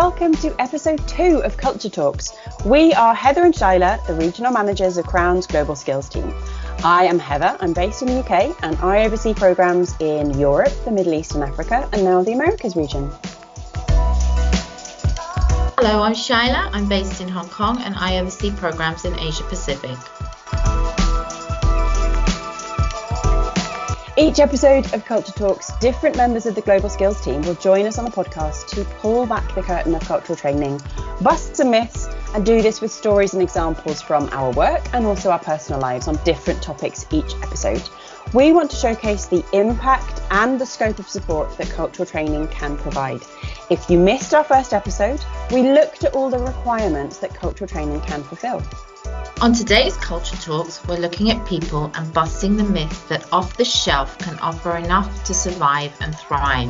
welcome to episode two of Culture Talks. We are Heather and Shaila, the regional managers of Crown's Global Skills team. I am Heather, I'm based in the UK, and I oversee programs in Europe, the Middle East and Africa, and now the Americas region. Hello, I'm Shaila, I'm based in Hong Kong, and I oversee programs in Asia Pacific. Each episode of Culture Talks, different members of the Global Skills team will join us on the podcast to pull back the curtain of cultural training, bust some myths, and do this with stories and examples from our work and also our personal lives on different topics each episode. We want to showcase the impact and the scope of support that cultural training can provide. If you missed our first episode, we looked at all the requirements that cultural training can fulfill. On today's Culture Talks, we're looking at people and busting the myth that off the shelf can offer enough to survive and thrive.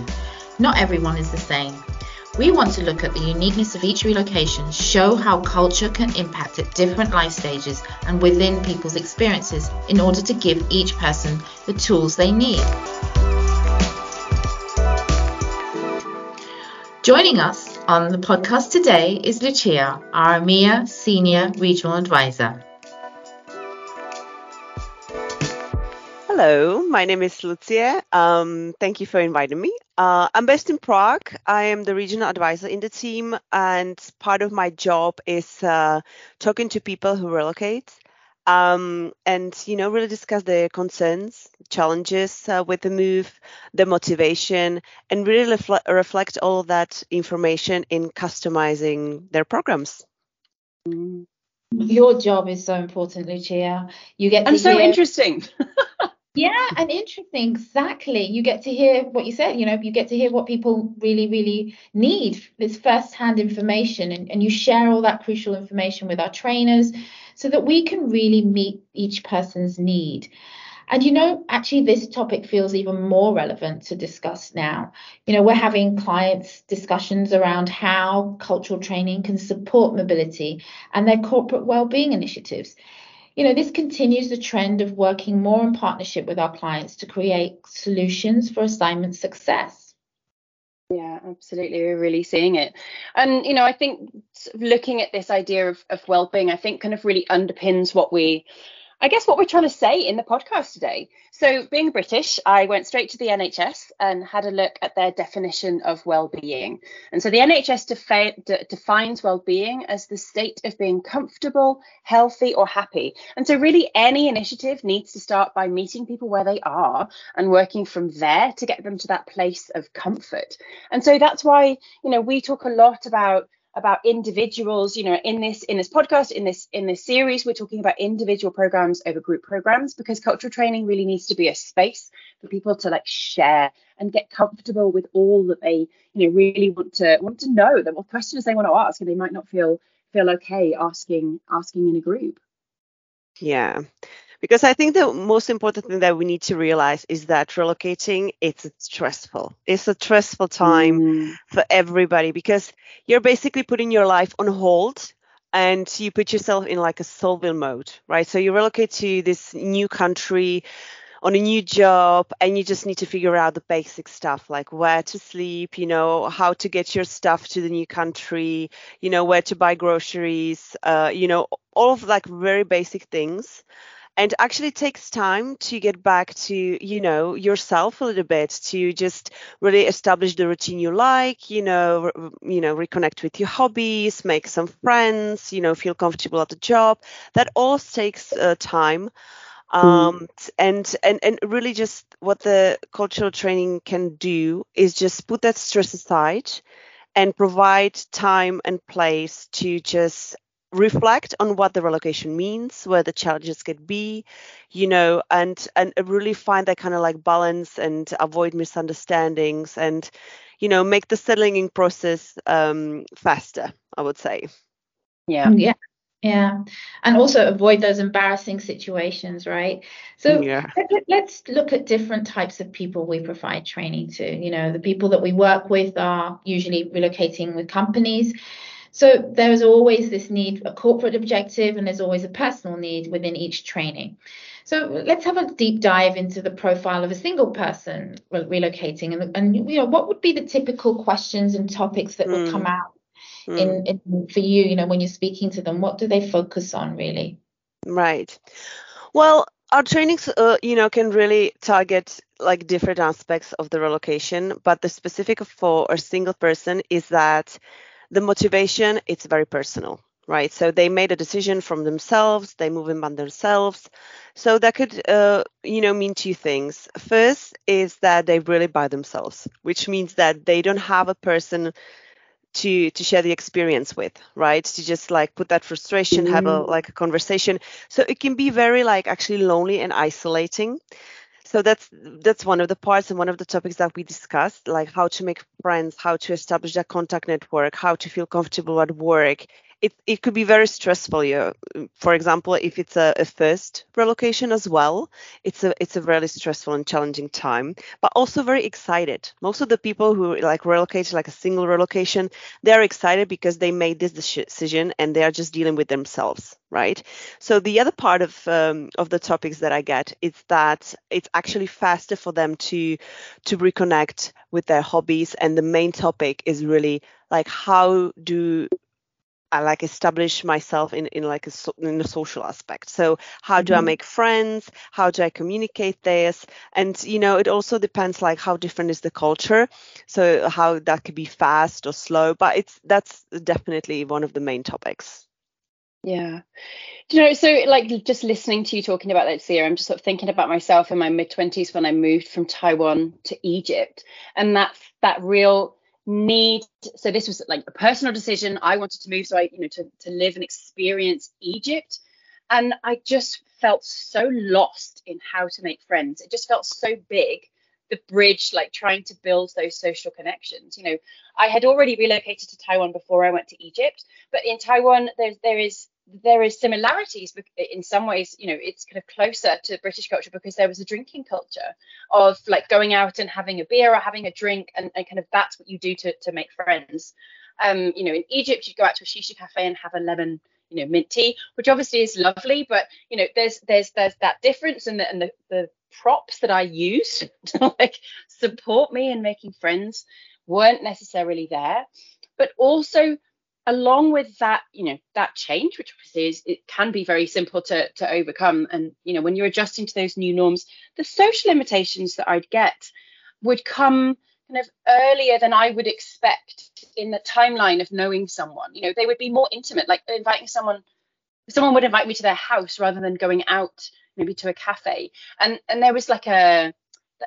Not everyone is the same. We want to look at the uniqueness of each relocation, show how culture can impact at different life stages and within people's experiences in order to give each person the tools they need. Joining us on the podcast today is Lucie, our EMEA Senior Regional Advisor. Hello, my name is Lucie. Um, thank you for inviting me. Uh, I'm based in Prague. I am the regional advisor in the team, and part of my job is uh, talking to people who relocate um, and you know really discuss their concerns challenges uh, with the move the motivation and really refle- reflect all that information in customizing their programs. Your job is so important Lucie. You get and so hear- interesting yeah and interesting exactly you get to hear what you said you know you get to hear what people really really need this first hand information and, and you share all that crucial information with our trainers so that we can really meet each person's need. And you know, actually, this topic feels even more relevant to discuss now. You know, we're having clients' discussions around how cultural training can support mobility and their corporate well-being initiatives. You know, this continues the trend of working more in partnership with our clients to create solutions for assignment success. Yeah, absolutely. We're really seeing it. And, you know, I think looking at this idea of, of well-being, I think kind of really underpins what we I guess what we're trying to say in the podcast today. So, being British, I went straight to the NHS and had a look at their definition of well-being. And so, the NHS de- defines well-being as the state of being comfortable, healthy, or happy. And so, really, any initiative needs to start by meeting people where they are and working from there to get them to that place of comfort. And so, that's why you know we talk a lot about about individuals you know in this in this podcast in this in this series we're talking about individual programs over group programs because cultural training really needs to be a space for people to like share and get comfortable with all that they you know really want to want to know the what questions they want to ask and they might not feel feel okay asking asking in a group. Yeah because I think the most important thing that we need to realize is that relocating it's stressful. It's a stressful time mm. for everybody because you're basically putting your life on hold and you put yourself in like a survival mode, right? So you relocate to this new country on a new job and you just need to figure out the basic stuff like where to sleep, you know, how to get your stuff to the new country, you know, where to buy groceries, uh, you know, all of like very basic things and actually takes time to get back to you know yourself a little bit to just really establish the routine you like you know re- you know reconnect with your hobbies make some friends you know feel comfortable at the job that all takes uh, time hmm. um, and and and really just what the cultural training can do is just put that stress aside and provide time and place to just reflect on what the relocation means, where the challenges could be, you know, and and really find that kind of like balance and avoid misunderstandings and, you know, make the settling in process um, faster. I would say. Yeah. Yeah. Yeah, and also avoid those embarrassing situations, right? So yeah. let, us look at different types of people we provide training to. You know, the people that we work with are usually relocating with companies. So there is always this need, a corporate objective, and there's always a personal need within each training. So let's have a deep dive into the profile of a single person relocating, and, and you know what would be the typical questions and topics that mm. would come hmm. out mm. in, in for you you know when you're speaking to them what do they focus on really right well our trainings uh, you know can really target like different aspects of the relocation but the specific for a single person is that the motivation it's very personal right? So they made a decision from themselves they move in by themselves. So that could uh, you know mean two things. First is that they really by themselves which means that they don't have a person to to share the experience with right? To just like put that frustration mm. have a like a conversation. So it can be very like actually lonely and isolating so that's that's one of the parts and one of the topics that we discussed like how to make friends how to establish that contact network how to feel comfortable at work it, it could be very stressful. You, for example, if it's a, a, first relocation as well, it's a it's a really stressful and challenging time, but also very excited. Most of the people who like relocated like a single relocation, they're excited because they made this decision and they are just dealing with themselves, right? So the other part of um, of the topics that I get is that it's actually faster for them to to reconnect with their hobbies, and the main topic is really like how do I like establish myself in, in like a in a social aspect. So how do mm-hmm. I make friends? How do I communicate this? And you know, it also depends like how different is the culture. So how that could be fast or slow, but it's that's definitely one of the main topics. Yeah. you know, so like just listening to you talking about that, Sia, I'm just sort of thinking about myself in my mid 20s when I moved from Taiwan to Egypt. And that that real need so this was like a personal decision. I wanted to move so i you know to, to live and experience egypt. And i just felt so lost in how to make friends. It just felt so big the bridge like trying to build those social connections. You know i had already relocated to taiwan before i went to egypt but in taiwan there, there is there is similarities in some ways you know it's kind of closer to british culture because there was a drinking culture of like going out and having a beer or having a drink and, and kind of that's what you do to, to make friends. Um you know in egypt you'd go out to a shisha cafe and have a lemon you know mint tea which obviously is lovely but you know there's there's there's that difference and the and the, the props that i use to like support me in making friends weren't necessarily there. But also along with that you know that change which obviously is it can be very simple to to overcome. And you know when you're adjusting to those new norms the social limitations that i'd get would come kind of earlier than i would expect in the timeline of knowing someone. You know they would be more intimate like inviting someone someone would invite me to their house rather than going out maybe to a cafe. And and there was like a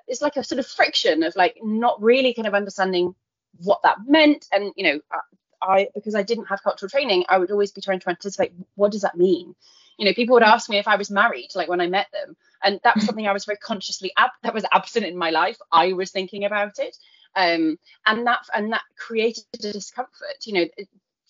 it's like a sort of friction of like not really kind of understanding what that meant. And you know I because I didn't have cultural training, I would always be trying to anticipate what does that mean. You know, people would ask me if I was married, like when I met them, and that's something I was very consciously ab- that was absent in my life. I was thinking about it, um, and that and that created a discomfort. You know,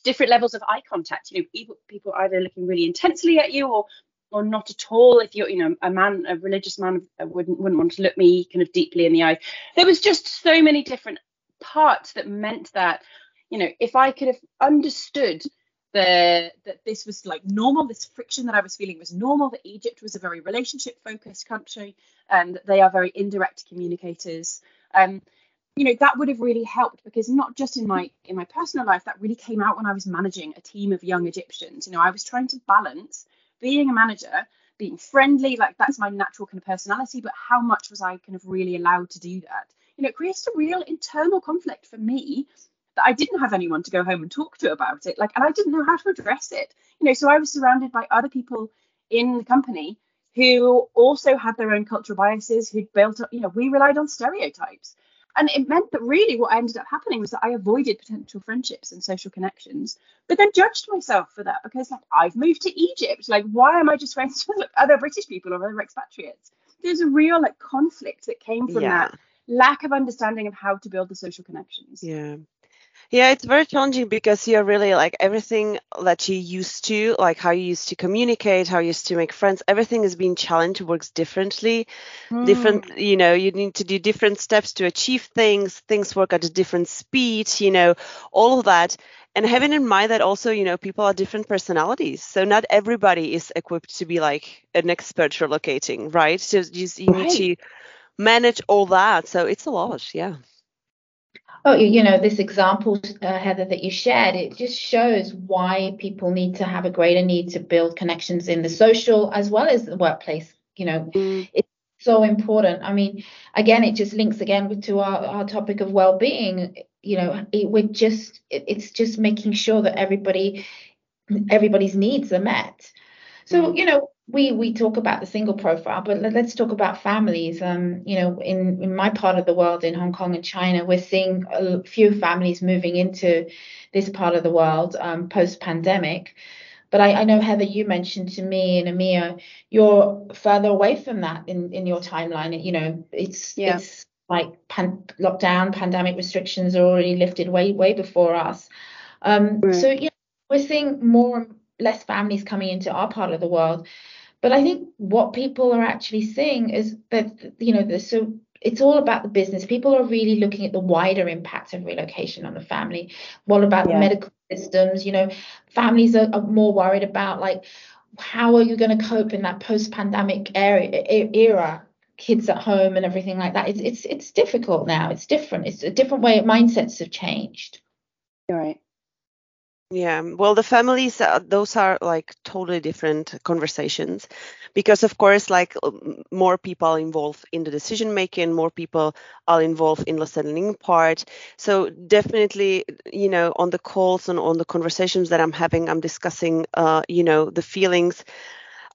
different levels of eye contact. You know, people people either looking really intensely at you or or not at all. If you're, you know, a man, a religious man wouldn't wouldn't want to look me kind of deeply in the eye. There was just so many different parts that meant that you know, if I could have understood the that this was like normal, this friction that I was feeling was normal, that Egypt was a very relationship focused country and that they are very indirect communicators. Um, you know, that would have really helped because not just in my in my personal life, that really came out when I was managing a team of young Egyptians. You know, I was trying to balance being a manager, being friendly, like that's my natural kind of personality, but how much was I kind of really allowed to do that? You know, it creates a real internal conflict for me that I didn't have anyone to go home and talk to about it. Like, and I didn't know how to address it. You know, so I was surrounded by other people in the company who also had their own cultural biases, who'd built up, you know, we relied on stereotypes. And it meant that really what ended up happening was that I avoided potential friendships and social connections, but then judged myself for that because like I've moved to Egypt. Like, why am I just friends with like, other British people or other expatriates? There's a real like conflict that came from yeah. that lack of understanding of how to build the social connections. Yeah. Yeah, it's very challenging because you're really like everything that you used to, like how you used to communicate, how you used to make friends, everything is being challenged, works differently. Mm. Different, you know, you need to do different steps to achieve things, things work at a different speed, you know, all of that. And having in mind that also, you know, people are different personalities. So not everybody is equipped to be like an expert relocating, right? So you, you right. need to manage all that. So it's a lot, yeah. Oh, you know, this example, uh, Heather, that you shared, it just shows why people need to have a greater need to build connections in the social as well as the workplace. You know, mm. it's so important. I mean, again, it just links again to our, our topic of well-being. You know, it, we're just, it, it's just making sure that everybody, everybody's needs are met. So, mm. you know, we we talk about the single profile, but let, us talk about families. Um, you know, in in my part of the world, in Hong Kong and China, we're seeing a few families moving into this part of the world um, post pandemic. But I, I, know Heather, you mentioned to me and EMEA, you're further away from that in in your timeline. You know, it's yeah. it's like pan- lockdown, pandemic restrictions are already lifted way way before us. Um, right. So yeah, we're seeing more less families coming into our part of the world but I think what people are actually seeing is that, you know, so it's all about the business. People are really looking at the wider impact of relocation on the family. What about yeah. the medical systems? You know, families are, are, more worried about like, how are you going to cope in that post-pandemic era, era? Kids at home and everything like that. It's it's it's difficult now. It's different. It's a different way. Mindsets have changed. Right. Yeah, well, the families, uh, those are like totally different conversations because, of course, like more people involved in the decision making, more people are involved in the settling part. So, definitely, you know, on the calls and on the conversations that I'm having, I'm discussing, uh, you know, the feelings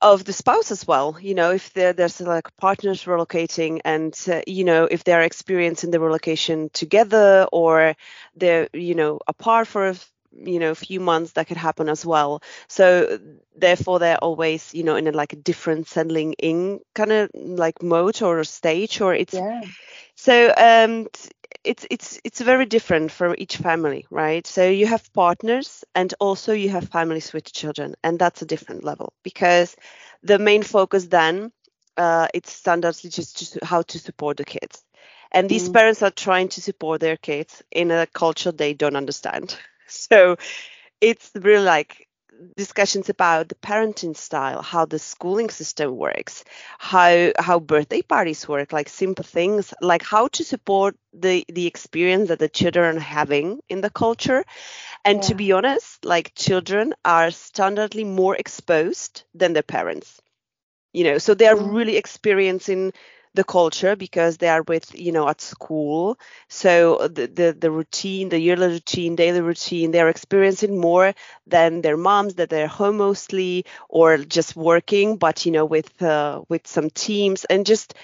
of the spouse as well you know if there's like partners relocating and uh, you know if they're experiencing the relocation together or they're you know apart for you know few months that could happen as well so therefore they're always you know in a like a different settling in kind of like mode or stage or it's yeah. so um it's it's it's very different for each family right so you have partners and also you have families with children and that's a different level because the main focus then uh, it's standardly just how to support the kids and these mm. parents are trying to support their kids in a culture they don't understand so it's really like discussions about the parenting style how the schooling system works how how birthday parties work like simple things like how to support the the experience that the children are having in the culture and yeah. to be honest like children are standardly more exposed than their parents you know so they're mm-hmm. really experiencing the culture because they are with you know at school. So the, the the routine the yearly routine daily routine they're experiencing more than their moms that they're home mostly or just working but you know with uh, with some teams. And just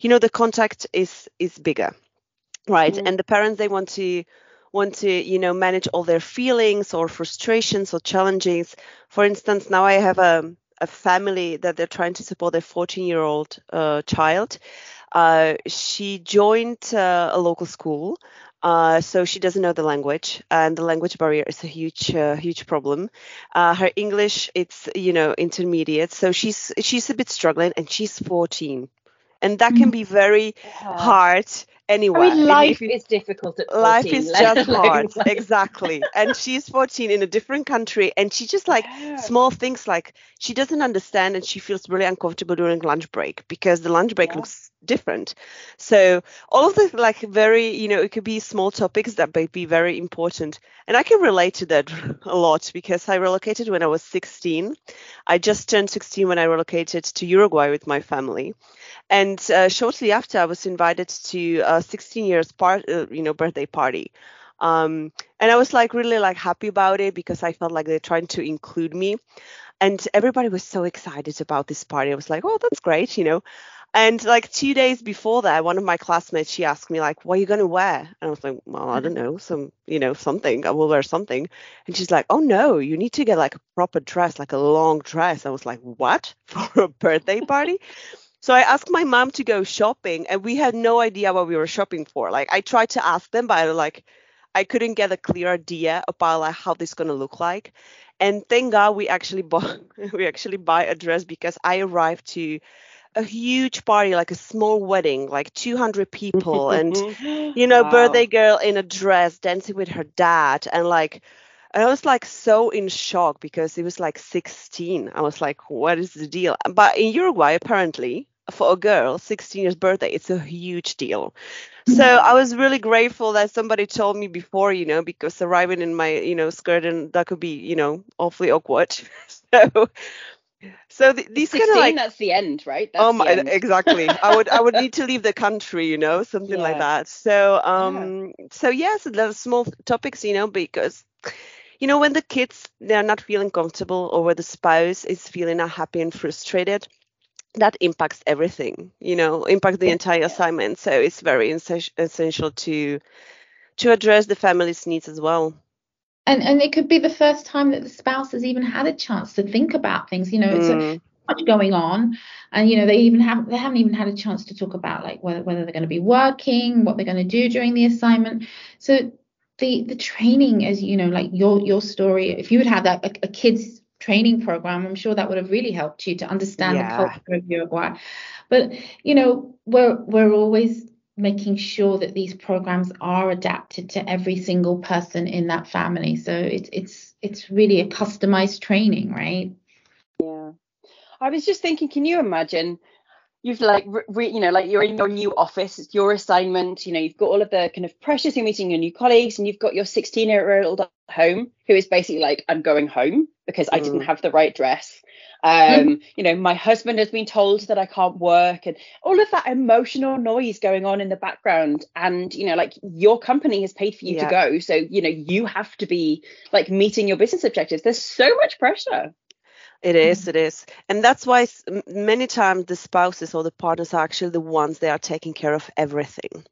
you know the contact is is bigger right? Mm-hmm. and the parents they want to want to you know manage all their feelings or frustrations or challenges. For instance now i have a a family that they're trying to support their 14 year old uh, child. Uh, she joined uh, a local school. Uh, so she doesn't know the language, and the language barrier is a huge, uh, huge problem. Uh, her English, it's you know intermediate, so she's she's a bit struggling, and she's 14, and that can mm. be very yeah. hard anywhere. I mean, life you, is difficult at 14. Life is just hard, exactly. And she's 14 in a different country, and she just like yeah. small things like she doesn't understand, and she feels really uncomfortable during lunch break because the lunch break yeah. looks different. So all of the like very, you know, it could be small topics that may be very important. And I can relate to that a lot because I relocated when I was 16. I just turned 16 when I relocated to Uruguay with my family. And uh, shortly after, I was invited to a 16 years part, uh, you know, birthday party. Um, and I was like really like happy about it because I felt like they're trying to include me. And everybody was so excited about this party. I was like, oh, that's great, you know. And like two days before that, one of my classmates, she asked me like, what are you going to wear? And I was like, well, I don't mm-hmm. know, some, you know, something. I will wear something. And she's like, oh no, you need to get like a proper dress, like a long dress. I was like, what? For a birthday party? So I asked my mom to go shopping, and we had no idea what we were shopping for. Like I tried to ask them, but I, like I couldn't get a clear idea about like how this is gonna look like. And thank God we actually bought we actually buy a dress because I arrived to a huge party, like a small wedding, like 200 people, and you know, wow. birthday girl in a dress dancing with her dad, and like I was like so in shock because it was like 16. I was like, what is the deal? But in Uruguay, apparently, for a girl 16 years birthday it's a huge deal so i was really grateful that somebody told me before you know because arriving in my you know skirt and that could be you know awfully awkward so so th- these kind of like that's the end right? That's oh my exactly. I would i would need to leave the country you know something yeah. like that. So um yeah. so yes yeah, so small topics you know because you know when the kids they're not feeling comfortable or where the spouse is feeling unhappy and frustrated that impacts everything you know impacts the entire assignment. So it's very essential to to address the family's needs as well and and it could be the first time that the spouse has even had a chance to think about things you know it's mm. a, much going on and you know they even have they haven't even had a chance to talk about like whether, whether they're going to be working what they're going to do during the assignment so the the training as you know like your your story if you would have that a, a kids training program i'm sure that would have really helped you to understand yeah. the culture of uruguay but you know we're we're always making sure that these programs are adapted to every single person in that family. So it's it's it's really a customized training right? Yeah. I was just thinking can you imagine you've like re, you know like you're in your new office it's your assignment you know you've got all of the kind of pressures you're meeting your new colleagues and you've got your 16 year old at home who is basically like i'm going home because i didn't mm. have the right dress um mm. you know my husband has been told that i can't work and all of that emotional noise going on in the background and you know like your company has paid for you yeah. to go so you know you have to be like meeting your business objectives there's so much pressure it is, mm-hmm. it is. And that's why many times the spouses or the partners are actually the ones that are taking care of everything.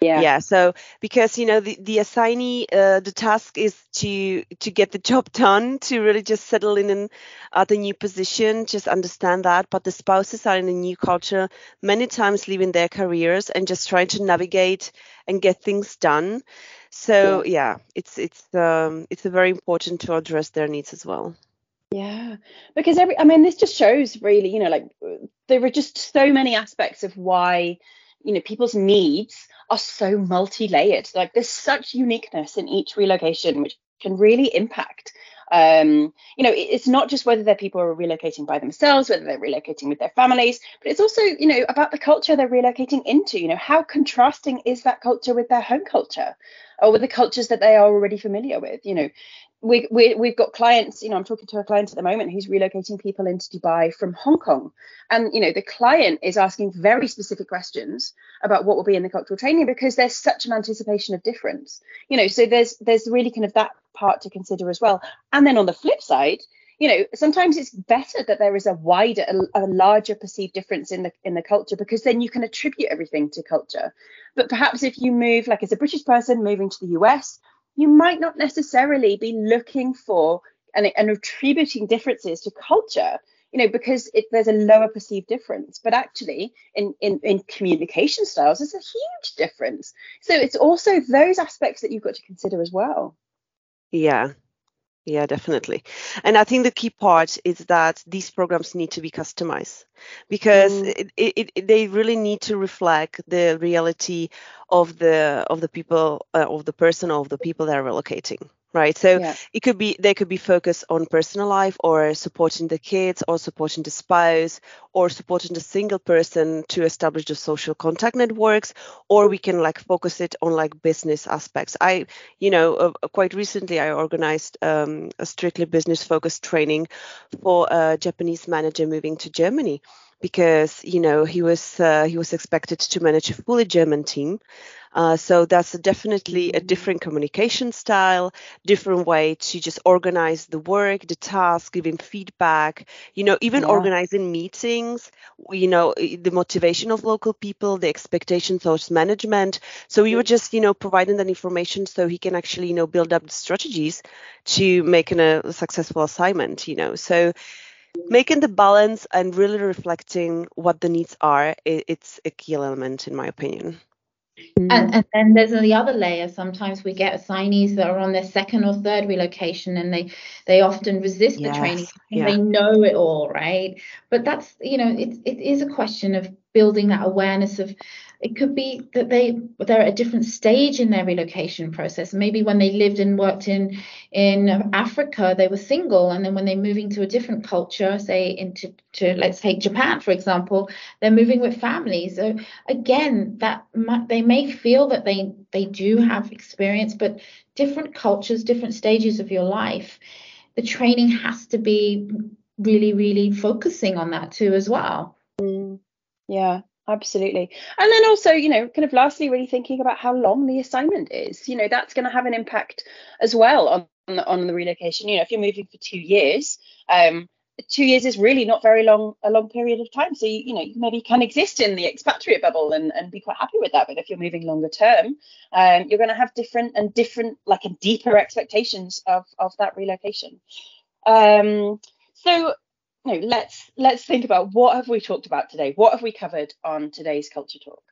Yeah. Yeah. So because you know the the assignee, uh, the task is to to get the job done, to really just settle in and at the new position, just understand that. But the spouses are in a new culture, many times leaving their careers and just trying to navigate and get things done. So yeah, yeah it's it's um it's very important to address their needs as well. Yeah, because every, I mean, this just shows really, you know, like there are just so many aspects of why, you know, people's needs are so multi layered. Like there's such uniqueness in each relocation, which can really impact. Um, you know, it's not just whether they're people are relocating by themselves, whether they're relocating with their families, but it's also, you know, about the culture they're relocating into. You know, how contrasting is that culture with their home culture? or with the cultures that they are already familiar with. You know, we, we, we've got clients, you know, I'm talking to a client at the moment who's relocating people into Dubai from Hong Kong. And, you know, the client is asking very specific questions about what will be in the cultural training because there's such an anticipation of difference. You know, so there's there's really kind of that part to consider as well. And then on the flip side, you know, sometimes it's better that there is a wider, a, a larger perceived difference in the in the culture because then you can attribute everything to culture. But perhaps if you move, like as a British person moving to the US, you might not necessarily be looking for and, and attributing differences to culture you know because it, there's a lower perceived difference. But actually in, in in communication styles there's a huge difference. So it's also those aspects that you've got to consider as well. Yeah yeah, definitely. And I think the key part is that these programs need to be customized because mm. it, it, it, they really need to reflect the reality of the of the people uh, of the person of the people that are relocating right? So yeah. it could be they could be focused on personal life or supporting the kids or supporting the spouse or supporting the single person to establish the social contact networks or we can like focus it on like business aspects. I you know uh, quite recently i organized um, a strictly business focused training for a japanese manager moving to germany because you know he was uh, he was expected to manage a fully German team. Uh, so that's definitely a different communication style, different way to just organize the work, the task, giving feedback, you know, even yeah. organizing meetings, you know, the motivation of local people, the expectations of management. So we were just, you know, providing that information so he can actually, you know, build up the strategies to make an, a successful assignment, you know. So making the balance and really reflecting what the needs are it's a key element in my opinion. And, mm. and then there's the other layer. Sometimes we get assignees that are on their second or third relocation and they they often resist yes, the training yeah. they know it all right? But that's you know it, it is a question of building that awareness of it could be that they they're at a different stage in their relocation process. Maybe when they lived and worked in in Africa, they were single, and then when they're moving to a different culture, say into to let's take Japan for example, they're moving with families. So again, that they may feel that they they do have experience, but different cultures, different stages of your life, the training has to be really really focusing on that too as well. Yeah, absolutely. And then also you know kind of lastly really thinking about how long the assignment is. You know that's going to have an impact as well on on the relocation. You know if you're moving for two years um two years is really not very long a long period of time. So you, you know you maybe can exist in the expatriate bubble and, and be quite happy with that. But if you're moving longer term um, you're going to have different and different like a deeper expectations of of that relocation. Um, so no, let's let's think about what have we talked about today. What have we covered on today's culture talk?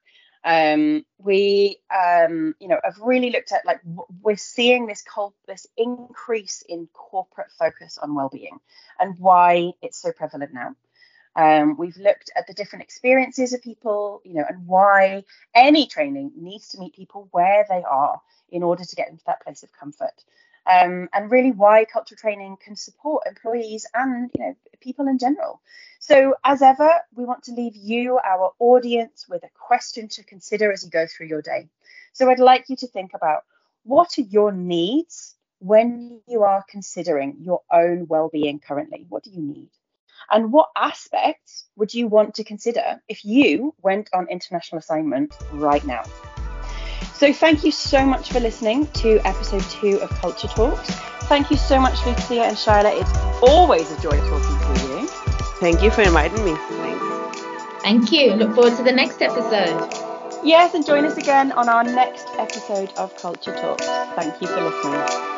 Um, we, um, you know, have really looked at like we're seeing this cult, this increase in corporate focus on well-being and why it's so prevalent now. Um, we've looked at the different experiences of people, you know, and why any training needs to meet people where they are in order to get into that place of comfort um, and really why cultural training can support employees and you know people in general. So as ever, we want to leave you, our audience, with a question to consider as you go through your day. So I'd like you to think about what are your needs when you are considering your own well-being currently? What do you need? And what aspects would you want to consider if you went on international assignment right now? So thank you so much for listening to episode two of Culture Talks. Thank you so much, Lucie and Shaila. It's always a joy talking to you. Thank you for inviting me. Thanks. Thank you. Look forward to the next episode. Yes, and join us again on our next episode of Culture Talks. Thank you for listening.